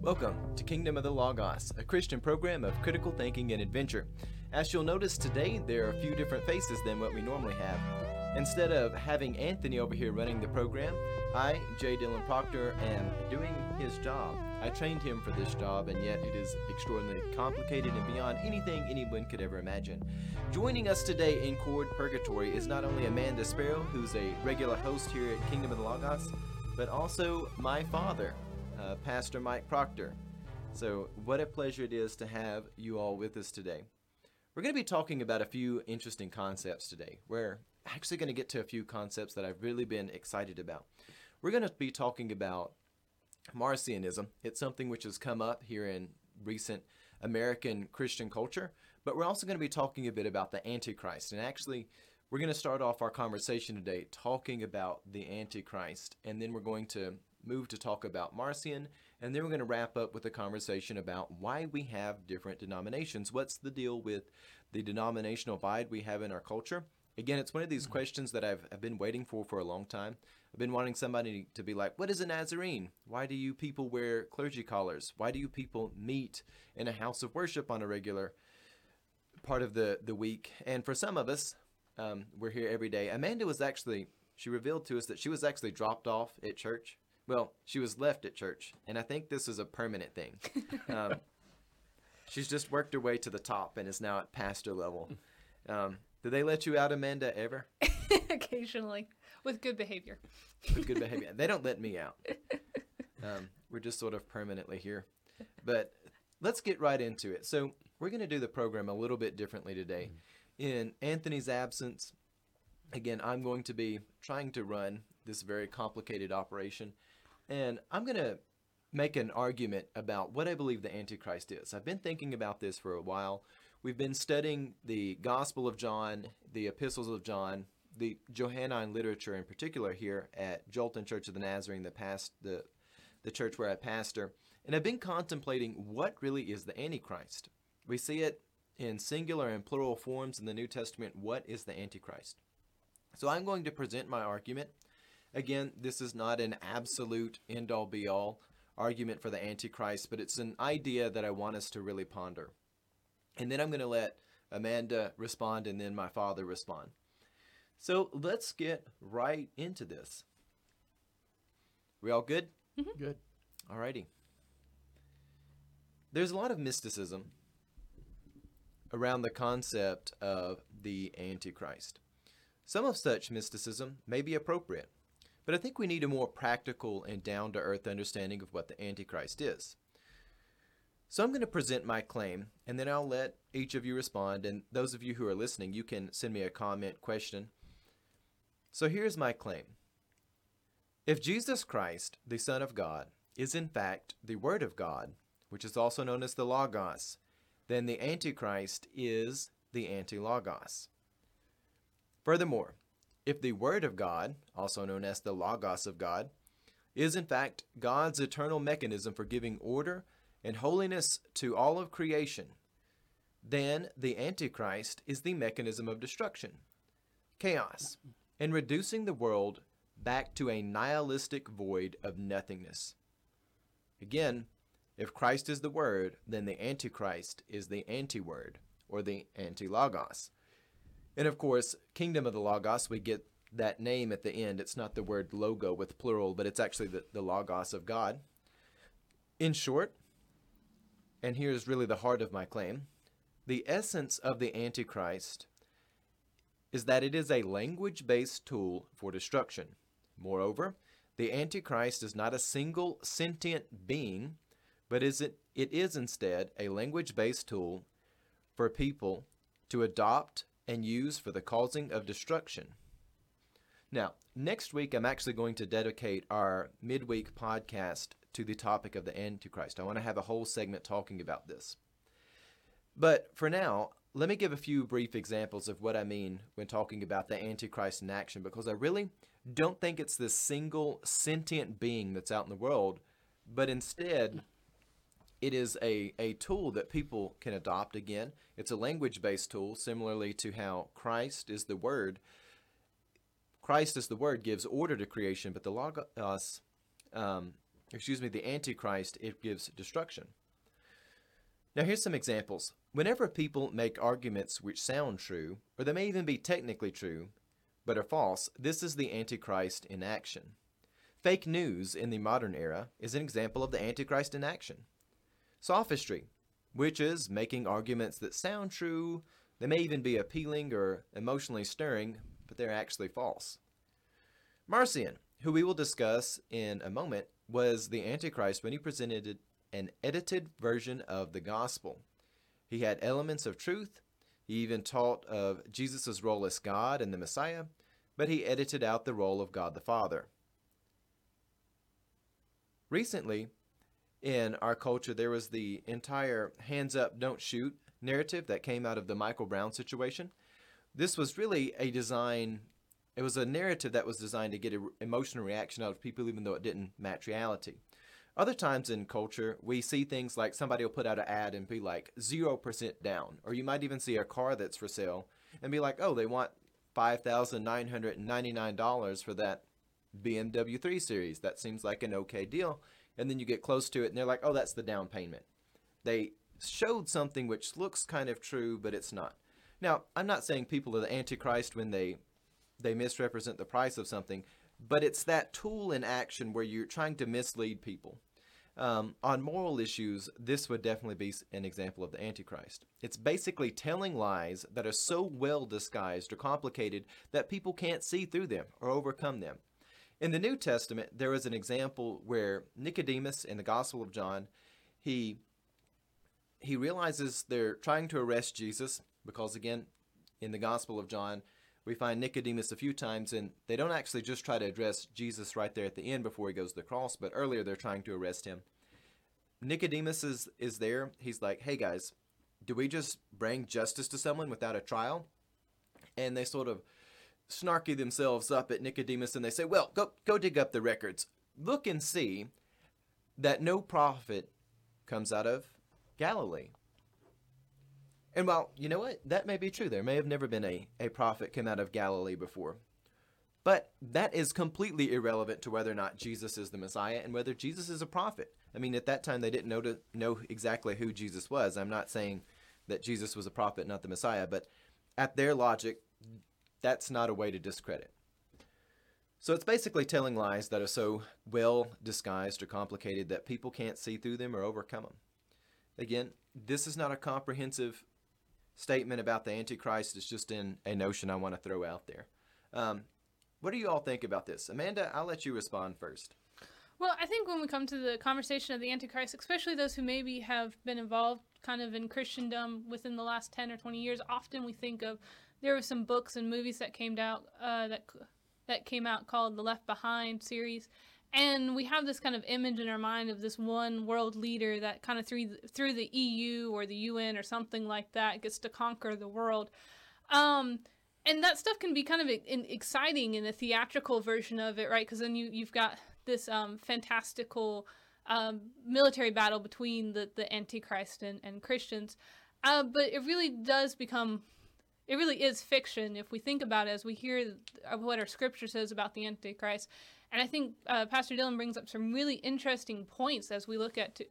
Welcome to Kingdom of the Logos, a Christian program of critical thinking and adventure. As you'll notice today, there are a few different faces than what we normally have. Instead of having Anthony over here running the program, I, J. Dylan Proctor, am doing his job. I trained him for this job, and yet it is extraordinarily complicated and beyond anything anyone could ever imagine. Joining us today in Chord Purgatory is not only Amanda Sparrow, who's a regular host here at Kingdom of the Logos, but also my father, uh, Pastor Mike Proctor. So, what a pleasure it is to have you all with us today. We're going to be talking about a few interesting concepts today. We're actually going to get to a few concepts that I've really been excited about. We're going to be talking about Marcionism. It's something which has come up here in recent American Christian culture, but we're also going to be talking a bit about the Antichrist. And actually, we're going to start off our conversation today talking about the Antichrist, and then we're going to move to talk about Marcion, and then we're going to wrap up with a conversation about why we have different denominations. What's the deal with the denominational divide we have in our culture? Again, it's one of these Mm-hmm. questions that I've, I've been waiting for for a long time. I've been wanting somebody to be like, What is a Nazarene? Why do you people wear clergy collars? Why do you people meet in a house of worship on a regular part of the, the week? And for some of us, um, we're here every day. Amanda was actually, she revealed to us that she was actually dropped off at church. Well, she was left at church. And I think this is a permanent thing. Um, she's just worked her way to the top and is now at pastor level. Um, did they let you out, Amanda, ever? Occasionally, with good behavior. with good behavior. They don't let me out. Um, we're just sort of permanently here. But let's get right into it. So we're going to do the program a little bit differently today. In Anthony's absence, again, I'm going to be trying to run this very complicated operation, and I'm going to make an argument about what I believe the Antichrist is. I've been thinking about this for a while. We've been studying the Gospel of John, the Epistles of John, the Johannine literature in particular here at Jolton Church of the Nazarene, the past the the church where I pastor, and I've been contemplating what really is the Antichrist. We see it in singular and plural forms in the New Testament. What is the Antichrist? So I'm going to present my argument. Again, this is not an absolute end all be all argument for the Antichrist, but it's an idea that I want us to really ponder. And then I'm going to let Amanda respond and then my father respond. So let's get right into this. We all good? Mm-hmm. Good. Alrighty. There's a lot of mysticism around the concept of the Antichrist. Some of such mysticism may be appropriate, but I think we need a more practical and down to earth understanding of what the Antichrist is. So I'm going to present my claim, and then I'll let each of you respond. And those of you who are listening, you can send me a comment, question. So here's my claim If Jesus Christ, the Son of God, is in fact the Word of God, which is also known as the Logos, then the Antichrist is the Anti Logos. Furthermore, if the Word of God, also known as the Logos of God, is in fact God's eternal mechanism for giving order and holiness to all of creation, then the Antichrist is the mechanism of destruction, chaos, and reducing the world back to a nihilistic void of nothingness. Again, if Christ is the Word, then the Antichrist is the anti Word, or the anti Logos. And of course, Kingdom of the Logos, we get that name at the end. It's not the word logo with plural, but it's actually the, the Logos of God. In short, and here's really the heart of my claim the essence of the Antichrist is that it is a language based tool for destruction. Moreover, the Antichrist is not a single sentient being, but is it, it is instead a language based tool for people to adopt and use for the causing of destruction. Now, next week, I'm actually going to dedicate our midweek podcast to the topic of the Antichrist. I want to have a whole segment talking about this. But for now, let me give a few brief examples of what I mean when talking about the Antichrist in action, because I really don't think it's this single sentient being that's out in the world, but instead, it is a, a tool that people can adopt again. It's a language based tool, similarly to how Christ is the Word. Christ as the Word gives order to creation, but the Logos um, excuse me, the Antichrist, it gives destruction. Now, here's some examples. Whenever people make arguments which sound true, or they may even be technically true, but are false, this is the Antichrist in action. Fake news in the modern era is an example of the Antichrist in action. Sophistry, which is making arguments that sound true, they may even be appealing or emotionally stirring, but they're actually false. Marcion, who we will discuss in a moment, was the Antichrist when he presented an edited version of the gospel. He had elements of truth. He even taught of Jesus' role as God and the Messiah, but he edited out the role of God the Father. Recently, in our culture, there was the entire hands up, don't shoot narrative that came out of the Michael Brown situation. This was really a design, it was a narrative that was designed to get an emotional reaction out of people, even though it didn't match reality. Other times in culture, we see things like somebody will put out an ad and be like 0% down. Or you might even see a car that's for sale and be like, oh, they want $5,999 for that BMW 3 Series. That seems like an okay deal. And then you get close to it and they're like, oh, that's the down payment. They showed something which looks kind of true, but it's not. Now, I'm not saying people are the Antichrist when they they misrepresent the price of something, but it's that tool in action where you're trying to mislead people. Um, on moral issues, this would definitely be an example of the Antichrist. It's basically telling lies that are so well disguised or complicated that people can't see through them or overcome them. In the New Testament, there is an example where Nicodemus in the Gospel of John, he he realizes they're trying to arrest Jesus because again, in the Gospel of John, we find Nicodemus a few times, and they don't actually just try to address Jesus right there at the end before he goes to the cross, but earlier they're trying to arrest him. Nicodemus is, is there. He's like, hey guys, do we just bring justice to someone without a trial? And they sort of snarky themselves up at Nicodemus and they say, well, go, go dig up the records. Look and see that no prophet comes out of Galilee. And while, you know what, that may be true. There may have never been a, a prophet come out of Galilee before. But that is completely irrelevant to whether or not Jesus is the Messiah and whether Jesus is a prophet. I mean, at that time, they didn't know, to, know exactly who Jesus was. I'm not saying that Jesus was a prophet, not the Messiah, but at their logic, that's not a way to discredit. So it's basically telling lies that are so well disguised or complicated that people can't see through them or overcome them. Again, this is not a comprehensive statement about the Antichrist It's just in a notion I want to throw out there. Um, what do you all think about this? Amanda, I'll let you respond first. Well, I think when we come to the conversation of the Antichrist, especially those who maybe have been involved kind of in Christendom within the last 10 or 20 years, often we think of there were some books and movies that came out uh, that that came out called the Left Behind series, and we have this kind of image in our mind of this one world leader that kind of through through the EU or the UN or something like that gets to conquer the world. Um, and that stuff can be kind of exciting in a theatrical version of it, right? Because then you you've got this um, fantastical um, military battle between the the Antichrist and, and Christians, uh, but it really does become. It really is fiction if we think about it as we hear what our scripture says about the Antichrist and I think uh, Pastor Dylan brings up some really interesting points as we look at to,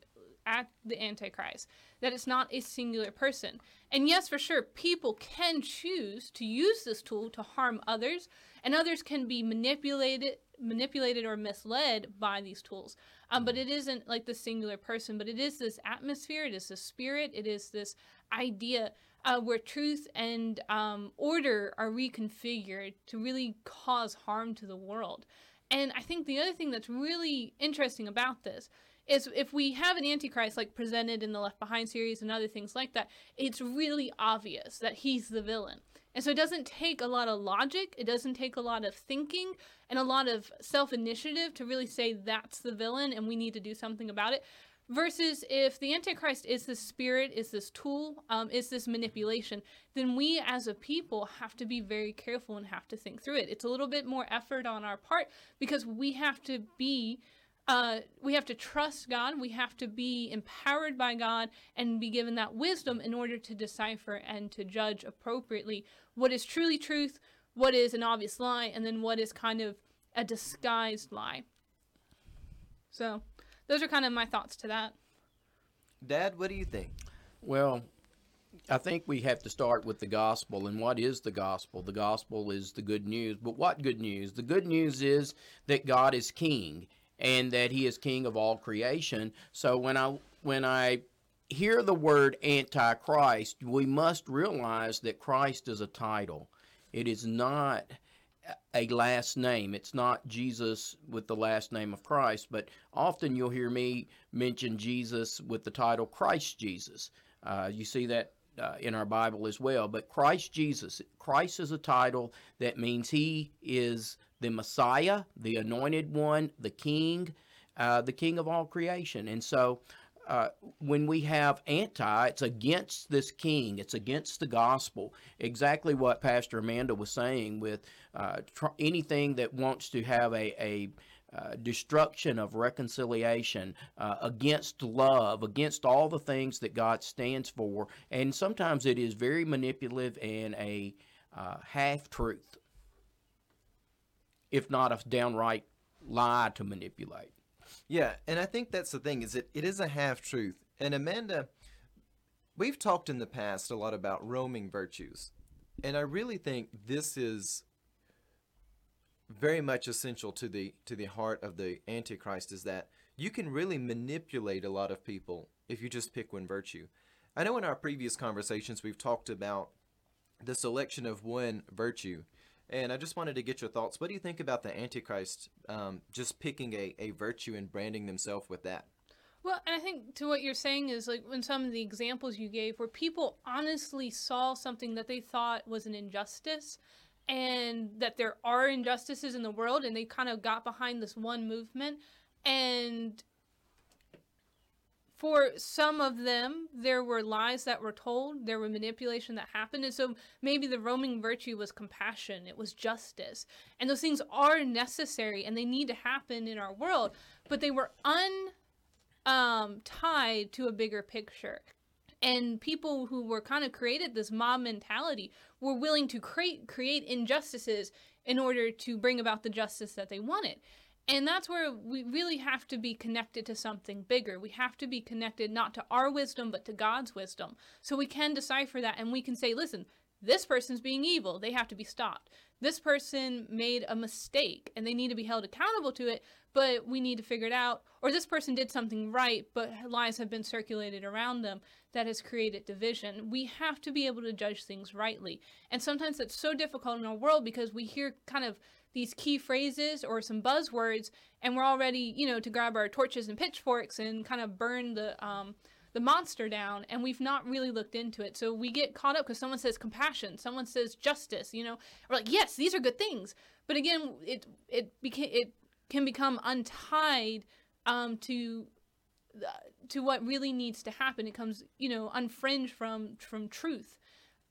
at the Antichrist. That it's not a singular person. And yes, for sure, people can choose to use this tool to harm others, and others can be manipulated manipulated or misled by these tools. Um, but it isn't like the singular person, but it is this atmosphere, it is this spirit, it is this idea uh, where truth and um, order are reconfigured to really cause harm to the world. And I think the other thing that's really interesting about this is if we have an antichrist like presented in the Left Behind series and other things like that, it's really obvious that he's the villain. And so it doesn't take a lot of logic, it doesn't take a lot of thinking and a lot of self initiative to really say that's the villain and we need to do something about it. Versus if the Antichrist is this spirit, is this tool, um, is this manipulation, then we as a people have to be very careful and have to think through it. It's a little bit more effort on our part because we have to be, uh, we have to trust God, we have to be empowered by God and be given that wisdom in order to decipher and to judge appropriately what is truly truth, what is an obvious lie, and then what is kind of a disguised lie. So those are kind of my thoughts to that. Dad, what do you think? Well, I think we have to start with the gospel. And what is the gospel? The gospel is the good news. But what good news? The good news is that God is king and that he is king of all creation. So when I when I hear the word antichrist, we must realize that Christ is a title. It is not a last name. It's not Jesus with the last name of Christ, but often you'll hear me mention Jesus with the title Christ Jesus. Uh, you see that uh, in our Bible as well. But Christ Jesus, Christ is a title that means he is the Messiah, the anointed one, the King, uh, the King of all creation. And so uh, when we have anti, it's against this king, it's against the gospel. Exactly what Pastor Amanda was saying with uh, tr- anything that wants to have a, a uh, destruction of reconciliation, uh, against love, against all the things that God stands for. And sometimes it is very manipulative and a uh, half truth, if not a downright lie to manipulate. Yeah, and I think that's the thing is that it is a half truth. And Amanda, we've talked in the past a lot about roaming virtues. And I really think this is very much essential to the to the heart of the antichrist is that you can really manipulate a lot of people if you just pick one virtue. I know in our previous conversations we've talked about the selection of one virtue and I just wanted to get your thoughts. What do you think about the Antichrist um, just picking a, a virtue and branding themselves with that? Well, and I think to what you're saying is like when some of the examples you gave where people honestly saw something that they thought was an injustice and that there are injustices in the world and they kind of got behind this one movement and for some of them, there were lies that were told, there were manipulation that happened. And so maybe the roaming virtue was compassion, it was justice. And those things are necessary and they need to happen in our world, but they were untied um, to a bigger picture. And people who were kind of created this mob mentality were willing to create create injustices in order to bring about the justice that they wanted. And that's where we really have to be connected to something bigger. We have to be connected not to our wisdom, but to God's wisdom. So we can decipher that and we can say, listen, this person's being evil. They have to be stopped. This person made a mistake and they need to be held accountable to it, but we need to figure it out. Or this person did something right, but lies have been circulated around them that has created division. We have to be able to judge things rightly. And sometimes it's so difficult in our world because we hear kind of these key phrases or some buzzwords, and we're all ready, you know, to grab our torches and pitchforks and kind of burn the um, the monster down. And we've not really looked into it, so we get caught up because someone says compassion, someone says justice. You know, we're like, yes, these are good things, but again, it it beca- it can become untied um, to to what really needs to happen. It comes, you know, unfringed from from truth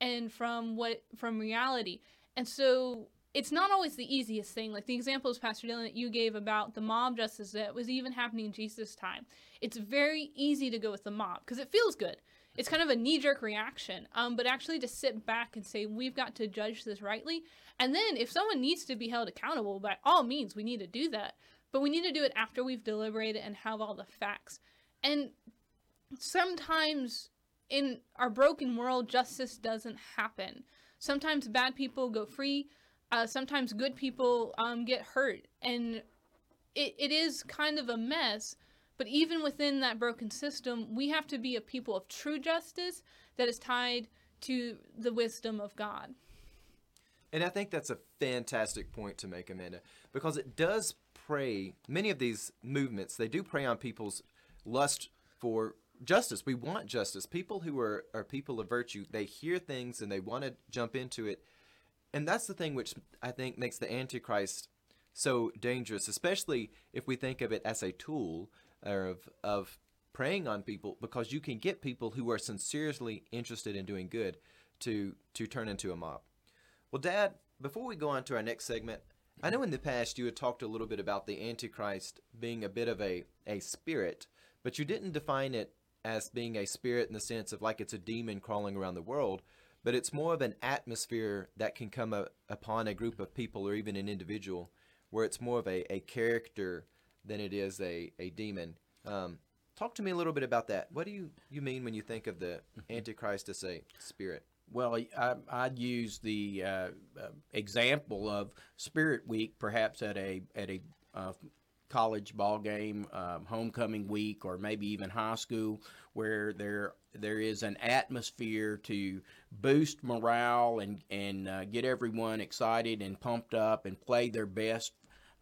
and from what from reality. And so it's not always the easiest thing. Like the examples, Pastor Dylan, that you gave about the mob justice that was even happening in Jesus' time. It's very easy to go with the mob because it feels good. It's kind of a knee jerk reaction. Um, but actually, to sit back and say, we've got to judge this rightly. And then, if someone needs to be held accountable, by all means, we need to do that. But we need to do it after we've deliberated and have all the facts. And sometimes in our broken world, justice doesn't happen. Sometimes bad people go free uh, sometimes good people um, get hurt. And it, it is kind of a mess but even within that broken system we have to be a people of true justice that is tied to the wisdom of god. And i think that's a fantastic point to make amanda because it does prey many of these movements they do prey on people's lust for justice. We want justice. People who are, are people of virtue they hear things and they want to jump into it and that's the thing which I think makes the Antichrist so dangerous, especially if we think of it as a tool of of preying on people, because you can get people who are sincerely interested in doing good to to turn into a mob. Well, Dad, before we go on to our next segment, I know in the past you had talked a little bit about the Antichrist being a bit of a, a spirit, but you didn't define it as being a spirit in the sense of like it's a demon crawling around the world, but it's more of an atmosphere that can come a, upon a group of people or even an individual where it's more of a, a character than it is a, a demon. Um, talk to me a little bit about that. What do you, you mean when you think of the Antichrist as a spirit? Well, I, I'd use the uh, uh, example of Spirit Week, perhaps at a at a uh, college ball game, um, homecoming week, or maybe even high school, where there there is an atmosphere to boost morale and and uh, get everyone excited and pumped up and play their best.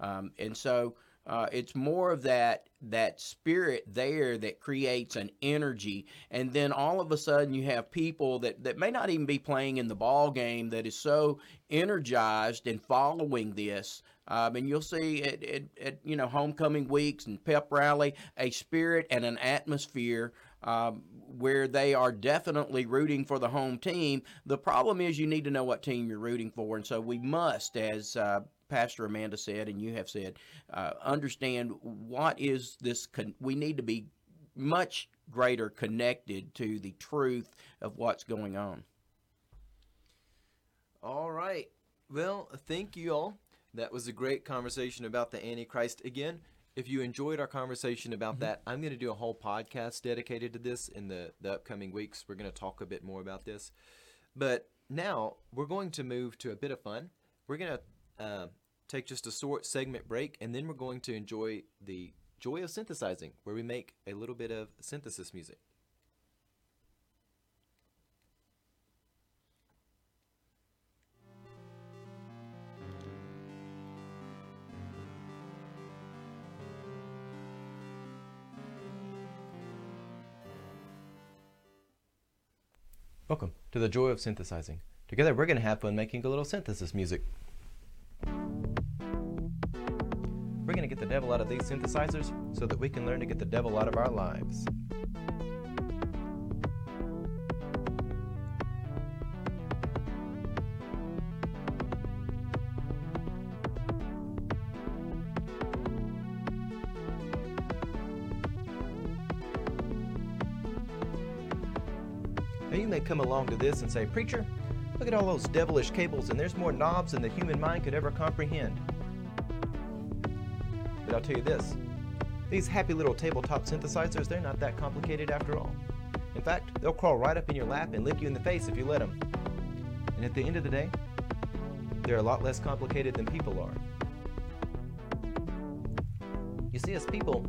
Um, and so uh, it's more of that that spirit there that creates an energy, and then all of a sudden you have people that, that may not even be playing in the ball game that is so energized and following this. Um, and you'll see at, at, at, you know homecoming weeks and pep rally a spirit and an atmosphere um, where they are definitely rooting for the home team. The problem is you need to know what team you're rooting for, and so we must, as uh, Pastor Amanda said, and you have said, uh, understand what is this. Con- we need to be much greater connected to the truth of what's going on. All right. Well, thank you all. That was a great conversation about the Antichrist. Again, if you enjoyed our conversation about that, I'm going to do a whole podcast dedicated to this in the, the upcoming weeks. We're going to talk a bit more about this. But now we're going to move to a bit of fun. We're going to uh, take just a short segment break, and then we're going to enjoy the joy of synthesizing, where we make a little bit of synthesis music. Welcome to the joy of synthesizing. Together, we're going to have fun making a little synthesis music. To get the devil out of these synthesizers so that we can learn to get the devil out of our lives. Now you may come along to this and say, Preacher, look at all those devilish cables, and there's more knobs than the human mind could ever comprehend. I'll tell you this these happy little tabletop synthesizers, they're not that complicated after all. In fact, they'll crawl right up in your lap and lick you in the face if you let them. And at the end of the day, they're a lot less complicated than people are. You see, as people,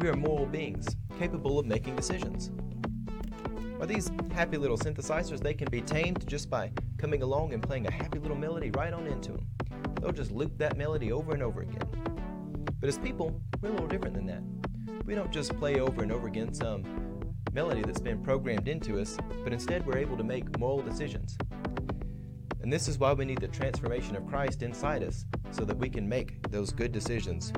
we are moral beings capable of making decisions. While these happy little synthesizers, they can be tamed just by coming along and playing a happy little melody right on into them. They'll just loop that melody over and over again. But as people, we're a little different than that. We don't just play over and over again some melody that's been programmed into us, but instead we're able to make moral decisions. And this is why we need the transformation of Christ inside us so that we can make those good decisions.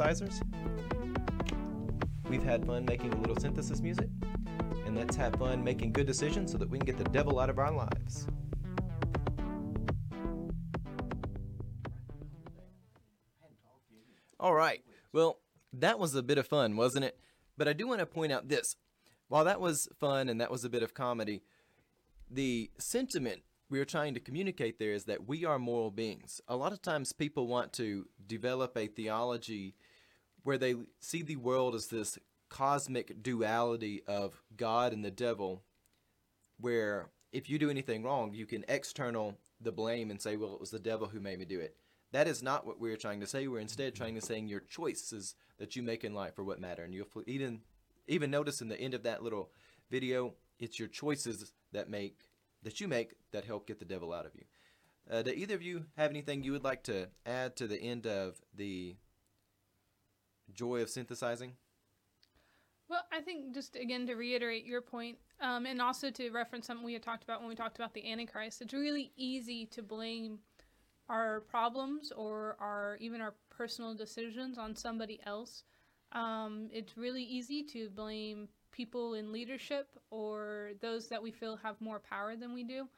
Synthesizers, we've had fun making a little synthesis music. And let's have fun making good decisions so that we can get the devil out of our lives. All right. Well, that was a bit of fun, wasn't it? But I do want to point out this. While that was fun and that was a bit of comedy, the sentiment we are trying to communicate there is that we are moral beings. A lot of times people want to develop a theology where they see the world as this cosmic duality of God and the devil, where if you do anything wrong, you can external the blame and say, well, it was the devil who made me do it. That is not what we're trying to say. We're instead trying to say your choices that you make in life are what matter. And you'll even even notice in the end of that little video, it's your choices that make that you make that help get the devil out of you. Uh, do either of you have anything you would like to add to the end of the joy of synthesizing? Well, I think just again to reiterate your point, um, and also to reference something we had talked about when we talked about the Antichrist, it's really easy to blame our problems or our even our personal decisions on somebody else. Um, it's really easy to blame people in leadership or those that we feel have more power than we do.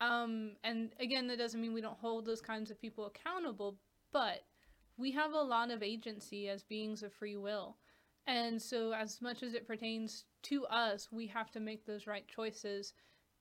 Um, and again, that doesn't mean we don't hold those kinds of people accountable, but we have a lot of agency as beings of free will. And so, as much as it pertains to us, we have to make those right choices.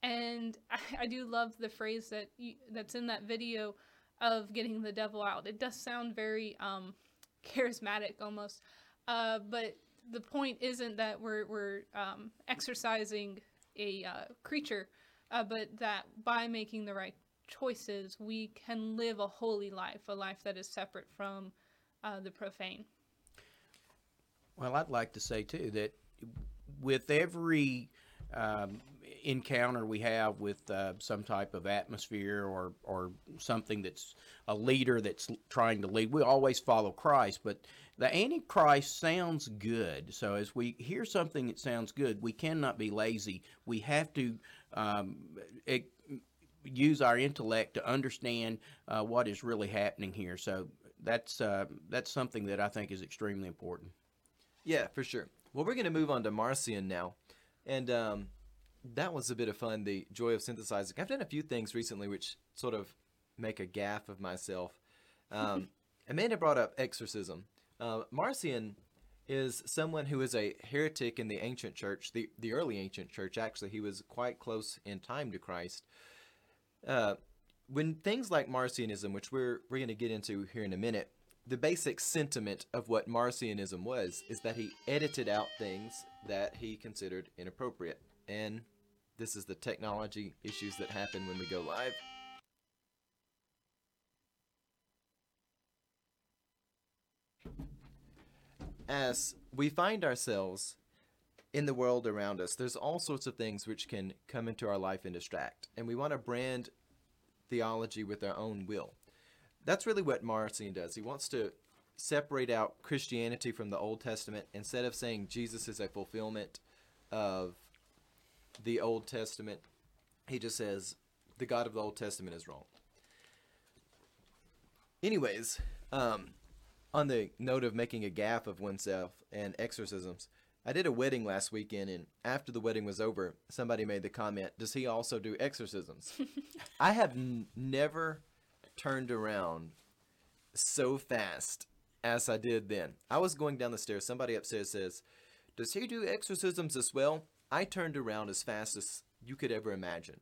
And I, I do love the phrase that you, that's in that video of getting the devil out. It does sound very um, charismatic almost, uh, but the point isn't that we're we're um, exorcising a uh, creature, uh, but that by making the right choices, we can live a holy life, a life that is separate from uh, the profane. Well, I'd like to say too that with every um, encounter we have with uh, some type of atmosphere or or something that's a leader that's trying to lead, we always follow Christ. But the Antichrist sounds good, so as we hear something that sounds good, we cannot be lazy. We have to um, use our intellect to understand uh, what is really happening here. So that's uh, that's something that I think is extremely important. Yeah, for sure. Well, we're going to move on to Marcion now. And um, that was a bit of fun, the joy of synthesizing. I've done a few things recently which sort of make a gaff of myself. Um, Amanda brought up exorcism. Uh, Marcion is someone who is a heretic in the ancient church, the, the early ancient church, actually. He was quite close in time to Christ. Uh, when things like Marcionism, which we're, we're going to get into here in a minute, the basic sentiment of what Marcionism was is that he edited out things that he considered inappropriate. And this is the technology issues that happen when we go live. As we find ourselves in the world around us, there's all sorts of things which can come into our life and distract. And we want to brand theology with our own will that's really what Marcion does. He wants to separate out Christianity from the Old Testament instead of saying Jesus is a fulfillment of the Old Testament. He just says the God of the Old Testament is wrong. Anyways, um, on the note of making a gaff of oneself and exorcisms, I did a wedding last weekend, and after the wedding was over, somebody made the comment, "Does he also do exorcisms?" I have n- never turned around so fast as I did then. I was going down the stairs. Somebody upstairs says, Does he do exorcisms as well? I turned around as fast as you could ever imagine.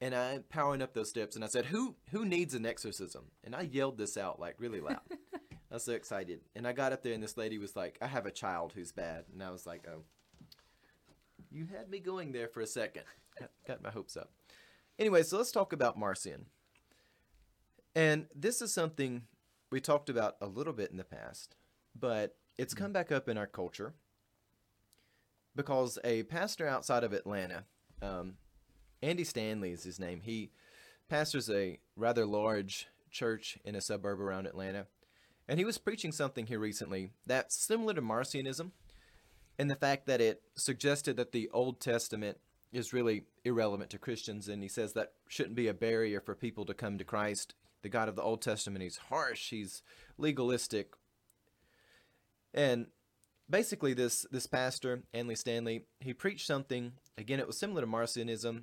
And I'm powering up those steps and I said, Who who needs an exorcism? And I yelled this out like really loud. I was so excited. And I got up there and this lady was like, I have a child who's bad. And I was like, Oh. You had me going there for a second. Got my hopes up. Anyway, so let's talk about Marcion. And this is something we talked about a little bit in the past, but it's come back up in our culture because a pastor outside of Atlanta, um, Andy Stanley is his name. He pastors a rather large church in a suburb around Atlanta. And he was preaching something here recently that's similar to Marcionism in the fact that it suggested that the Old Testament is really irrelevant to Christians. And he says that shouldn't be a barrier for people to come to Christ the God of the Old Testament. He's harsh, he's legalistic. And basically this this pastor, Andy Stanley, he preached something, again it was similar to Marcionism.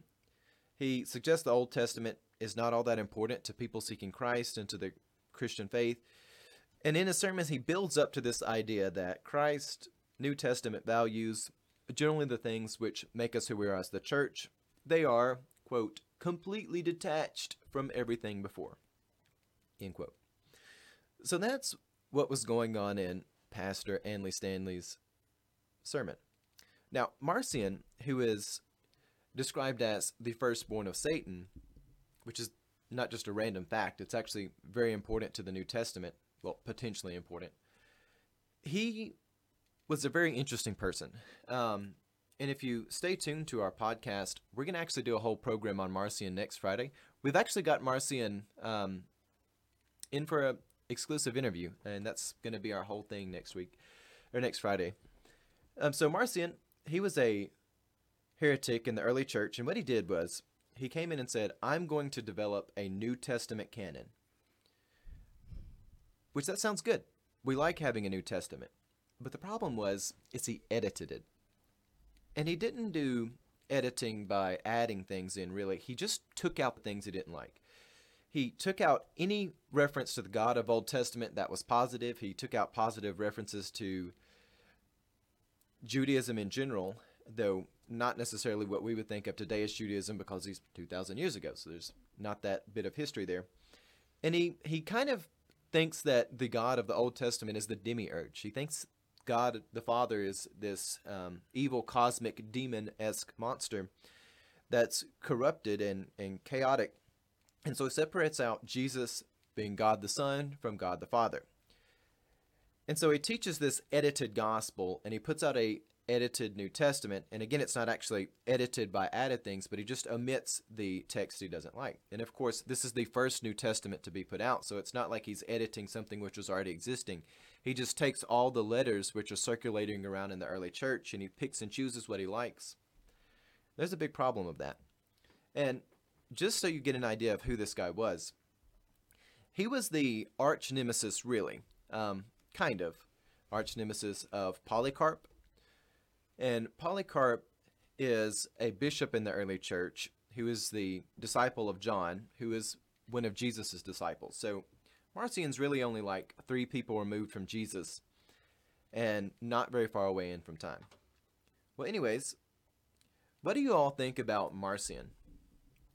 He suggests the Old Testament is not all that important to people seeking Christ and to the Christian faith. And in his sermons he builds up to this idea that Christ, New Testament values, generally the things which make us who we are as the church, they are, quote, completely detached from everything before. End quote. So that's what was going on in Pastor Andy Stanley's sermon. Now, Marcion, who is described as the firstborn of Satan, which is not just a random fact, it's actually very important to the New Testament, well, potentially important. He was a very interesting person. Um, and if you stay tuned to our podcast, we're going to actually do a whole program on Marcion next Friday. We've actually got Marcion um, in for an exclusive interview, and that's going to be our whole thing next week or next Friday. Um, so Marcion, he was a heretic in the early church, and what he did was he came in and said, I'm going to develop a New Testament canon. Which that sounds good. We like having a New Testament. But the problem was, is he edited it. And he didn't do editing by adding things in, really. He just took out the things he didn't like. He took out any reference to the God of Old Testament that was positive. He took out positive references to Judaism in general, though not necessarily what we would think of today as Judaism because he's 2,000 years ago. So there's not that bit of history there. And he, he kind of thinks that the God of the Old Testament is the demiurge. He thinks God the Father is this um, evil cosmic demon esque monster that's corrupted and, and chaotic. And so he separates out Jesus being God the Son from God the Father. And so he teaches this edited gospel and he puts out a edited New Testament. And again, it's not actually edited by added things, but he just omits the text he doesn't like. And of course, this is the first New Testament to be put out, so it's not like he's editing something which was already existing. He just takes all the letters which are circulating around in the early church and he picks and chooses what he likes. There's a big problem of that. And just so you get an idea of who this guy was, he was the arch nemesis, really, um, kind of, arch nemesis of Polycarp and Polycarp is a bishop in the early church who is the disciple of John, who is one of Jesus' disciples. So Marcion's really only like three people removed from Jesus and not very far away in from time. Well, anyways, what do you all think about Marcion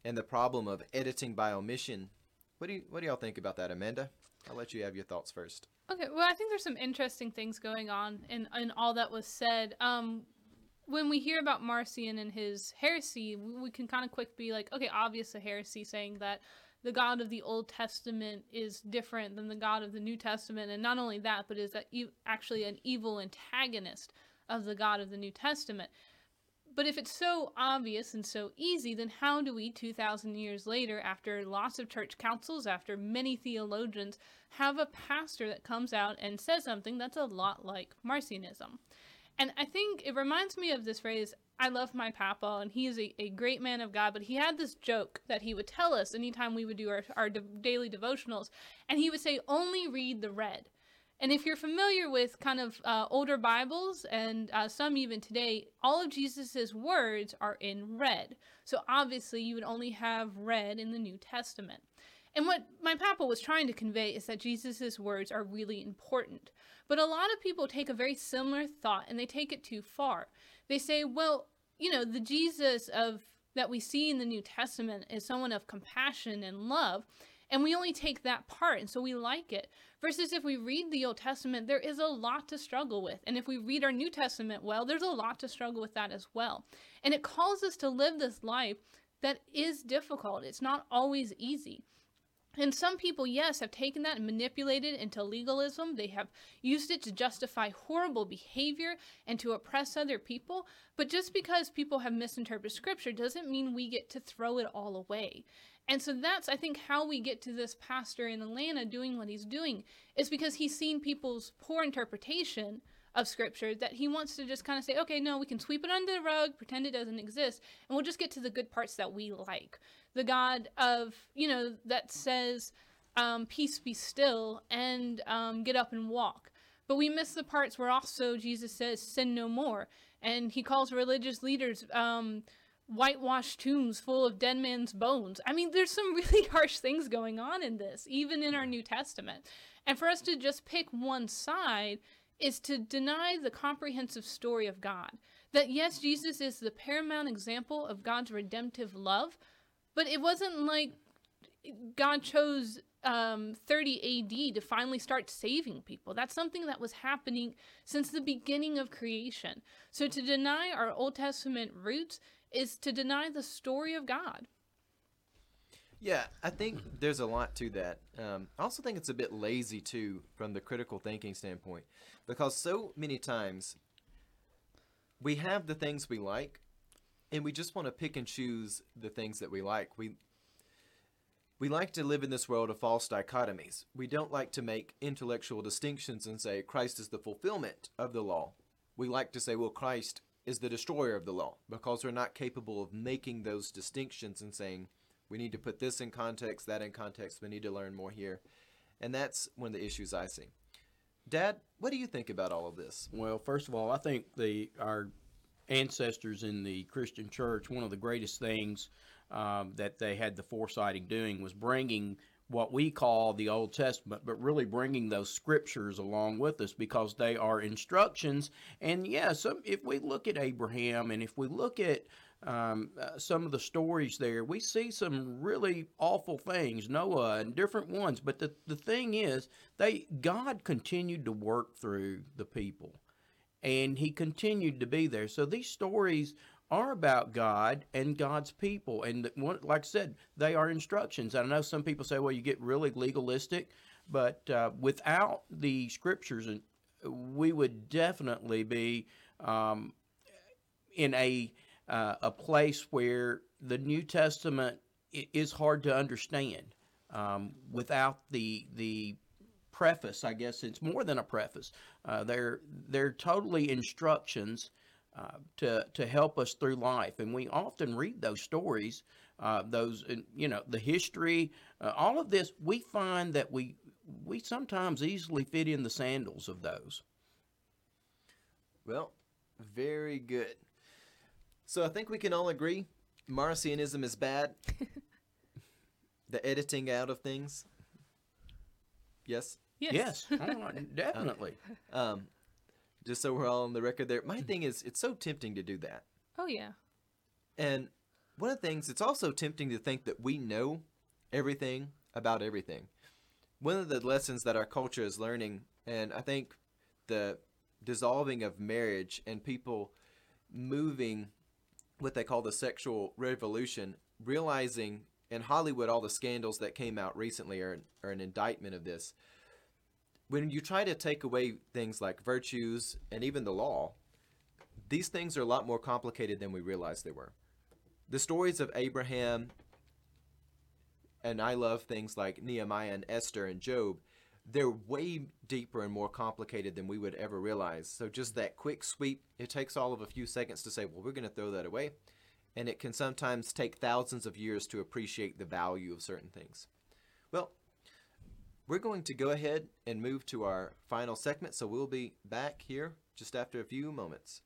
and the problem of editing by omission? What do you what do y'all think about that, Amanda? I'll let you have your thoughts first. Okay, well, I think there's some interesting things going on in, in all that was said. Um, when we hear about Marcion and his heresy, we, can kind of quick be like, okay, obvious a heresy saying that the God of the Old Testament is different than the God of the New Testament, and not only that, but is that e- actually an evil antagonist of the God of the New Testament. But if it's so obvious and so easy, then how do we, 2,000 years later, after lots of church councils, after many theologians, have a pastor that comes out and says something that's a lot like Marcionism? And I think it reminds me of this phrase, I love my papa, and he is a, a great man of God, but he had this joke that he would tell us anytime we would do our, our de- daily devotionals, and he would say, only read the red. And if you're familiar with kind of uh, older Bibles and uh, some even today, all of Jesus's words are in red. So obviously, you would only have red in the New Testament. And what my papa was trying to convey is that Jesus's words are really important. But a lot of people take a very similar thought and they take it too far. They say, well, you know, the Jesus of that we see in the New Testament is someone of compassion and love, and we only take that part and so we like it. Versus if we read the Old Testament, there is a lot to struggle with. And if we read our New Testament well, there's a lot to struggle with that as well. And it calls us to live this life that is difficult. It's not always easy. And some people, yes, have taken that and manipulated it into legalism. They have used it to justify horrible behavior and to oppress other people. But just because people have misinterpreted scripture doesn't mean we get to throw it all away. And so that's, I think, how we get to this pastor in Atlanta doing what he's doing is because he's seen people's poor interpretation of scripture that he wants to just kind of say, okay, no, we can sweep it under the rug, pretend it doesn't exist, and we'll just get to the good parts that we like. The God of, you know, that says, um, peace be still and um, get up and walk. But we miss the parts where also Jesus says, sin no more. And he calls religious leaders um, whitewashed tombs full of dead man's bones. I mean, there's some really harsh things going on in this, even in our New Testament. And for us to just pick one side is to deny the comprehensive story of God. That yes, Jesus is the paramount example of God's redemptive love, but it wasn't like God chose um, 30 AD to finally start saving people. That's something that was happening since the beginning of creation. So to deny our Old Testament roots is to deny the story of God. Yeah, I think there's a lot to that. Um, I also think it's a bit lazy too, from the critical thinking standpoint, because so many times we have the things we like, and we just want to pick and choose the things that we like. We we like to live in this world of false dichotomies. We don't like to make intellectual distinctions and say Christ is the fulfillment of the law. We like to say, well, Christ is the destroyer of the law because we're not capable of making those distinctions and saying, we need to put this in context, that in context, we need to learn more here. And that's of the issues I see. Dad, what do you think about all of this? Well, first of all, I think the our ancestors in the Christian church, one of the greatest things um, that they had the foresight in doing was bringing what we call the Old Testament, but really bringing those scriptures along with us because they are instructions. And yes, yeah, if we look at Abraham and if we look at um, uh, some of the stories there, we see some really awful things, Noah and different ones. But the, the thing is, they God continued to work through the people, and He continued to be there. So these stories are about God and God's people, and like I said, they are instructions. I know some people say, "Well, you get really legalistic," but uh, without the scriptures, and we would definitely be um, in a uh, a place where the New Testament is hard to understand um, without the the preface. I guess it's more than a preface. Uh, they're they're totally instructions uh, to to help us through life, and we often read those stories, uh, those you know the history, uh, all of this. We find that we we sometimes easily fit in the sandals of those. Well, very good. So I think we can all agree Marcionism is bad. the editing out of things. Yes. Yes. yes. Oh, definitely. Um, just so we're all on the record there. My thing is, it's so tempting to do that. Oh yeah. And one of the things, it's also tempting to think that we know everything about everything. One of the lessons that our culture is learning, and I think the dissolving of marriage and people moving what they call the sexual revolution, realizing in Hollywood all the scandals that came out recently are, are an indictment of this. When you try to take away things like virtues and even the law, these things are a lot more complicated than we realized they were. The stories of Abraham, and I love things like Nehemiah and Esther and Job, they're way deeper and more complicated than we would ever realize. So just that quick sweep, it takes all of a few seconds to say, well, we're going to throw that away. And it can sometimes take thousands of years to appreciate the value of certain things. Well, we're going to go ahead and move to our final segment. So we'll be back here just after a few moments.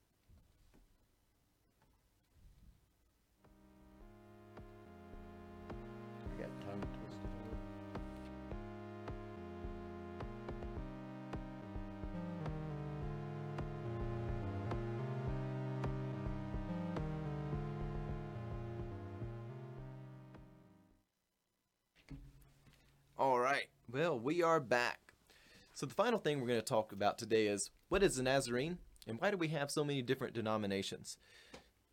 Well, we are back. So the final thing we're going to talk about today is what is a Nazarene and why do we have so many different denominations?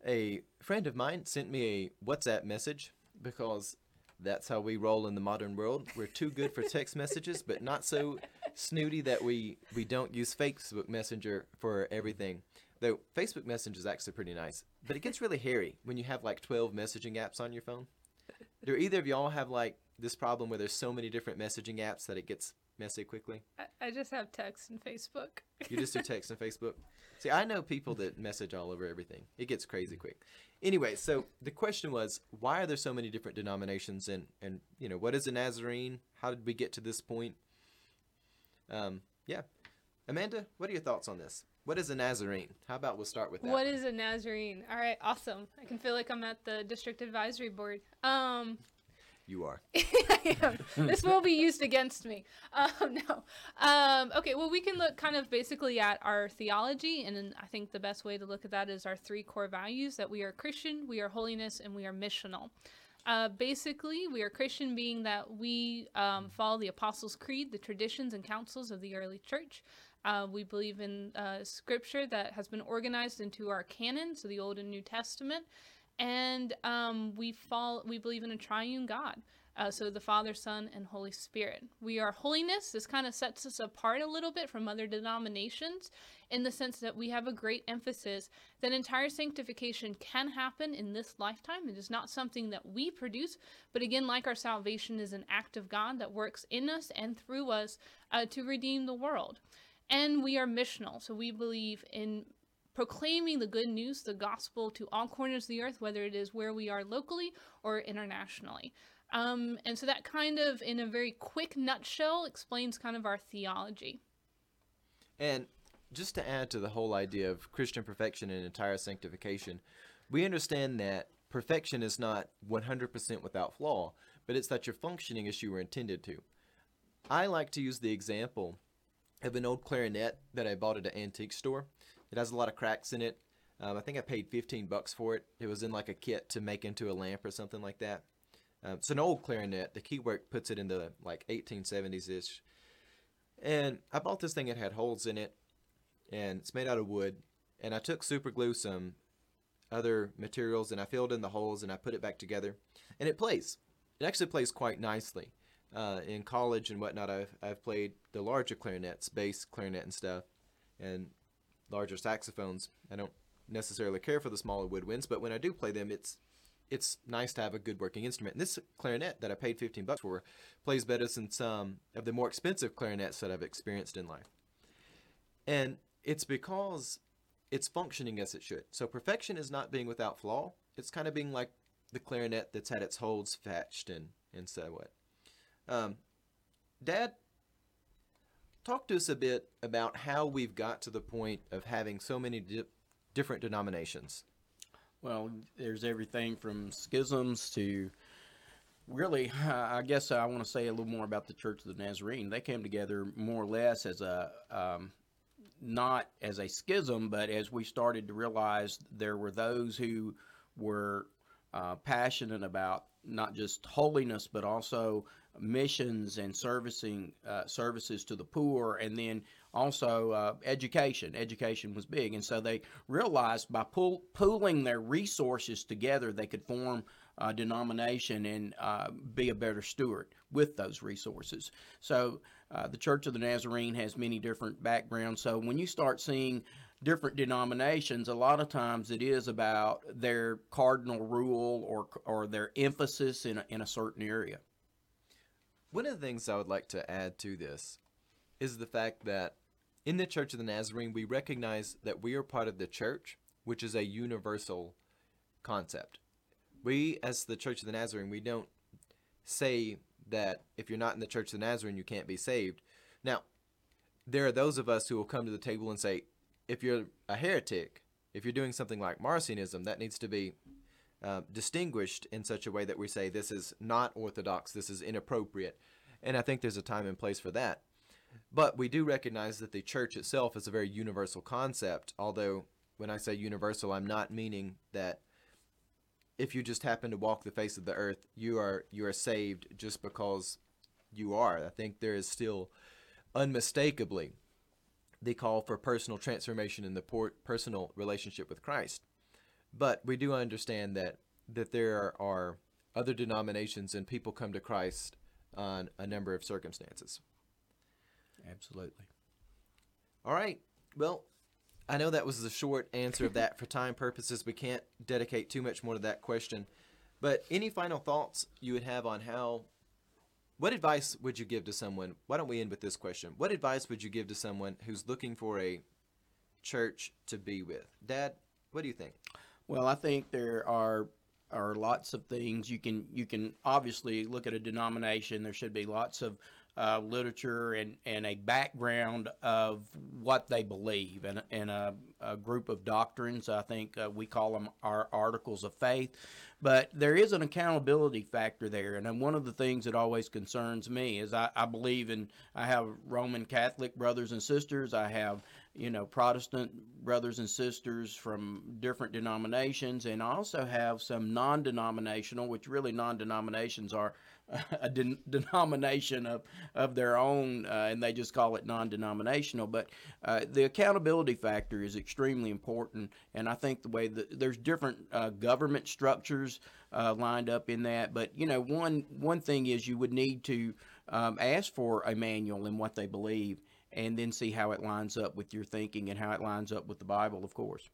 A friend of mine sent me a WhatsApp message because that's how we roll in the modern world. We're too good for text messages, but not so snooty that we, we don't use Facebook Messenger for everything. Though Facebook Messenger is actually pretty nice, but it gets really hairy when you have like 12 messaging apps on your phone. Do either of y'all have like this problem where there's so many different messaging apps that it gets messy quickly? I, I just have text and Facebook. you just do text and Facebook? See, I know people that message all over everything. It gets crazy quick. Anyway, so the question was, why are there so many different denominations, and and you know, what is a Nazarene? How did we get to this point? Um, yeah, Amanda, what are your thoughts on this? What is a Nazarene? How about we'll start with that? What is a Nazarene? All right, awesome. I can feel like I'm at the district advisory board. Um, you are. I am. this will be used against me. Um, no. Um, okay, well, we can look kind of basically at our theology, and I think the best way to look at that is our three core values that we are Christian, we are holiness, and we are missional. Uh, basically, we are Christian, being that we um, follow the Apostles' Creed, the traditions and councils of the early church. Uh, we believe in uh, scripture that has been organized into our canon, so the Old and New Testament and um, we fall we believe in a triune god uh, so the father son and holy spirit. We are holiness this kind of sets us apart a little bit from other denominations in the sense that we have a great emphasis that entire sanctification can happen in this lifetime. It is not something that we produce but again like our salvation is an act of god that works in us and through us uh, to redeem the world. And we are missional so we believe in proclaiming the good news, the gospel to all corners of the earth, whether it is where we are locally or internationally. Um, and so that kind of, in a very quick nutshell, explains kind of our theology. And just to add to the whole idea of Christian perfection and entire sanctification, we understand that perfection is not 100% without flaw, but it's that you're functioning as you were intended to. I like to use the example of an old clarinet that I bought at an antique store. It has a lot of cracks in it. Um, I think I paid 15 bucks for it. It was in like a kit to make into a lamp or something like that. Um, it's an old clarinet. The keywork puts it in the like 1870s ish. And I bought this thing. It had holes in it, and it's made out of wood. And I took super glue, some other materials, and I filled in the holes, and I put it back together, and it plays. It actually plays quite nicely. Uh, in college and whatnot, I've I've played the larger clarinets, bass clarinet and stuff, and larger saxophones. I don't necessarily care for the smaller woodwinds, but when I do play them, it's it's nice to have a good working instrument. And this clarinet that I paid 15 bucks for plays better than some of the more expensive clarinets that I've experienced in life. And it's because it's functioning as it should. So perfection is not being without flaw. It's kind of being like the clarinet that's had its holds fetched and and so what. Um, Dad, talk to us a bit about how we've got to the point of having so many di- different denominations. Well, there's everything from schisms to really, I guess I want to say a little more about the Church of the Nazarene. They came together more or less as a, um, not as a schism, but as we started to realize there were those who were uh, passionate about not just holiness, but also missions and servicing uh, services to the poor, and then also uh, education. Education was big, and so they realized by pool, pooling their resources together, they could form a denomination and uh, be a better steward with those resources. So uh, the Church of the Nazarene has many different backgrounds. So when you start seeing different denominations, a lot of times it is about their cardinal rule or or their emphasis in a, in a certain area. One of the things I would like to add to this is the fact that in the Church of the Nazarene, we recognize that we are part of the church, which is a universal concept. We, as the Church of the Nazarene, we don't say that if you're not in the Church of the Nazarene, you can't be saved. Now, there are those of us who will come to the table and say, if you're a heretic, if you're doing something like Marcionism, that needs to be uh, distinguished in such a way that we say this is not orthodox, this is inappropriate. And I think there's a time and place for that. But we do recognize that the church itself is a very universal concept, although when I say universal, I'm not meaning that if you just happen to walk the face of the earth, you are you are saved just because you are. I think there is still unmistakably the call for personal transformation in the por- personal relationship with Christ. But we do understand that that there are other denominations and people come to Christ on a number of circumstances. Absolutely. All right. Well, I know that was the short answer of that for time purposes. We can't dedicate too much more to that question. But any final thoughts you would have on how what advice would you give to someone? Why don't we end with this question? What advice would you give to someone who's looking for a church to be with? Dad, what do you think? Well, I think there are are lots of things you can you can obviously look at a denomination. There should be lots of uh, literature and, and a background of what they believe and, and a, a group of doctrines. I think uh, we call them our articles of faith. But there is an accountability factor there. And one of the things that always concerns me is I, I believe in, I have Roman Catholic brothers and sisters. I have you know, Protestant brothers and sisters from different denominations, and I also have some non denominational, which really non denominations are a de- denomination of, of their own, uh, and they just call it non denominational. But uh, the accountability factor is extremely important, and I think the way that there's different uh, government structures uh, lined up in that. But, you know, one, one thing is you would need to um, ask for a manual and what they believe and then see how it lines up with your thinking and how it lines up with the Bible, of course.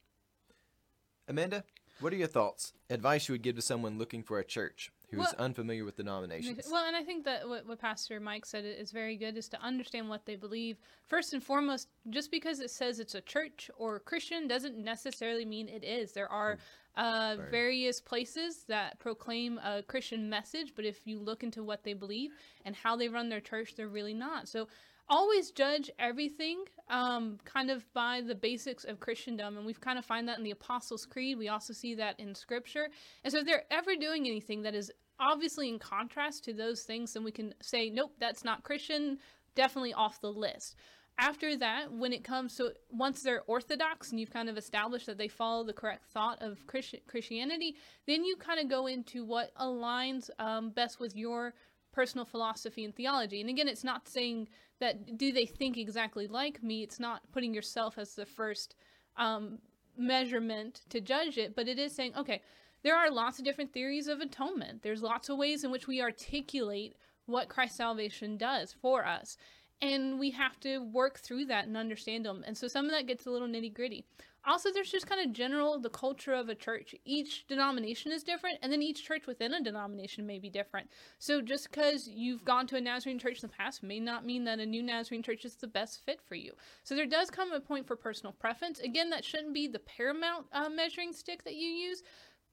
Amanda, what are your thoughts? Advice you would give to someone looking for a church who's Well- unfamiliar with denominations. Well, and I think that what, what Pastor Mike said is very good is to understand what they believe. First and foremost, just because it says it's a church or a Christian doesn't necessarily mean it is. There are uh, various places that proclaim a Christian message, but if you look into what they believe and how they run their church, they're really not. So always judge everything um, kind of by the basics of Christendom. And we've kind of find that in the Apostles' Creed. We also see that in Scripture. And so if they're ever doing anything that is obviously in contrast to those things, then we can say, nope, that's not Christian, definitely off the list. After that, when it comes to once they're orthodox and you've kind of established that they follow the correct thought of Christi- Christianity, then you kind of go into what aligns um, best with your personal philosophy and theology. And again, it's not saying that do they think exactly like me. It's not putting yourself as the first um, measurement to judge it, but it is saying, okay, there are lots of different theories of atonement. There's lots of ways in which we articulate what Christ's salvation does for us. And we have to work through that and understand them. And so some of that gets a little nitty gritty. Also, there's just kind of general the culture of a church. Each denomination is different, and then each church within a denomination may be different. So just because you've gone to a Nazarene church in the past may not mean that a new Nazarene church is the best fit for you. So there does come a point for personal preference. Again, that shouldn't be the paramount uh, measuring stick that you use,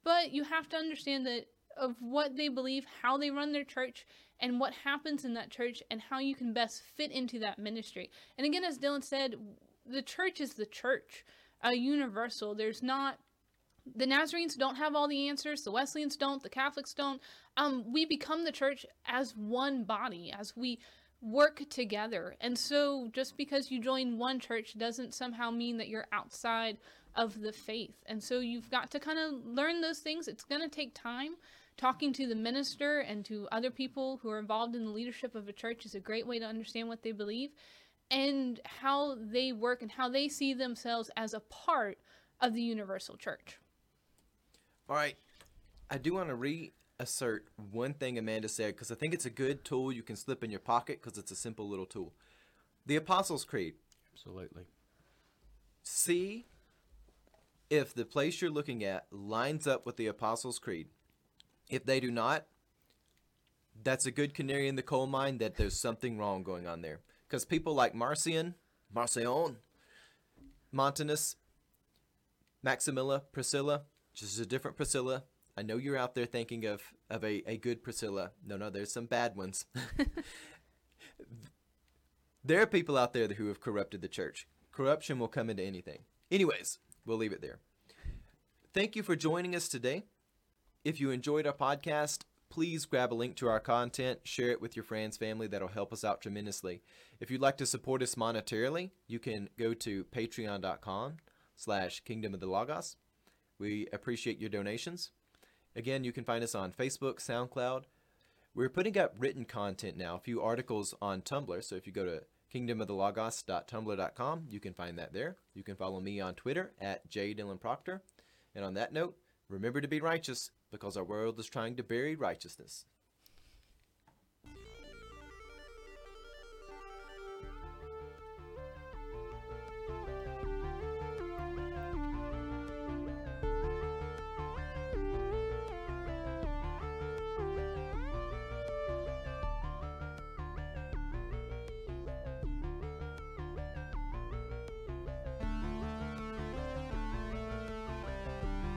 but you have to understand that of what they believe, how they run their church, and what happens in that church, and how you can best fit into that ministry. And again, as Dylan said, the church is the church, a universal. There's not the Nazarenes don't have all the answers. The Wesleyans don't. The Catholics don't. Um, we become the church as one body, as we work together. And so, just because you join one church doesn't somehow mean that you're outside of the faith. And so, you've got to kind of learn those things. It's going to take time. Talking to the minister and to other people who are involved in the leadership of a church is a great way to understand what they believe and how they work and how they see themselves as a part of the universal church. All right. I do want to reassert one thing Amanda said because I think it's a good tool you can slip in your pocket because it's a simple little tool. The Apostles' Creed. Absolutely. See if the place you're looking at lines up with the Apostles' Creed. If they do not, that's a good canary in the coal mine that there's something wrong going on there. Because people like Marcion, Marcion, Montanus, Maximilla, Priscilla, just a different Priscilla. I know you're out there thinking of, of a, a good Priscilla. No, no, there's some bad ones. there are people out there who have corrupted the church. Corruption will come into anything. Anyways, we'll leave it there. Thank you for joining us today. If you enjoyed our podcast, please grab a link to our content, share it with your friends, family. That'll help us out tremendously. If you'd like to support us monetarily, you can go to patreon.com slash kingdom of the logos. We appreciate your donations. Again, you can find us on Facebook, SoundCloud. We're putting up written content now, a few articles on Tumblr. So if you go to kingdomoftheLogos.tumblr.com, you can find that there. You can follow me on Twitter at jdylanproctor. And on that note, remember to be righteous because our world is trying to bury righteousness.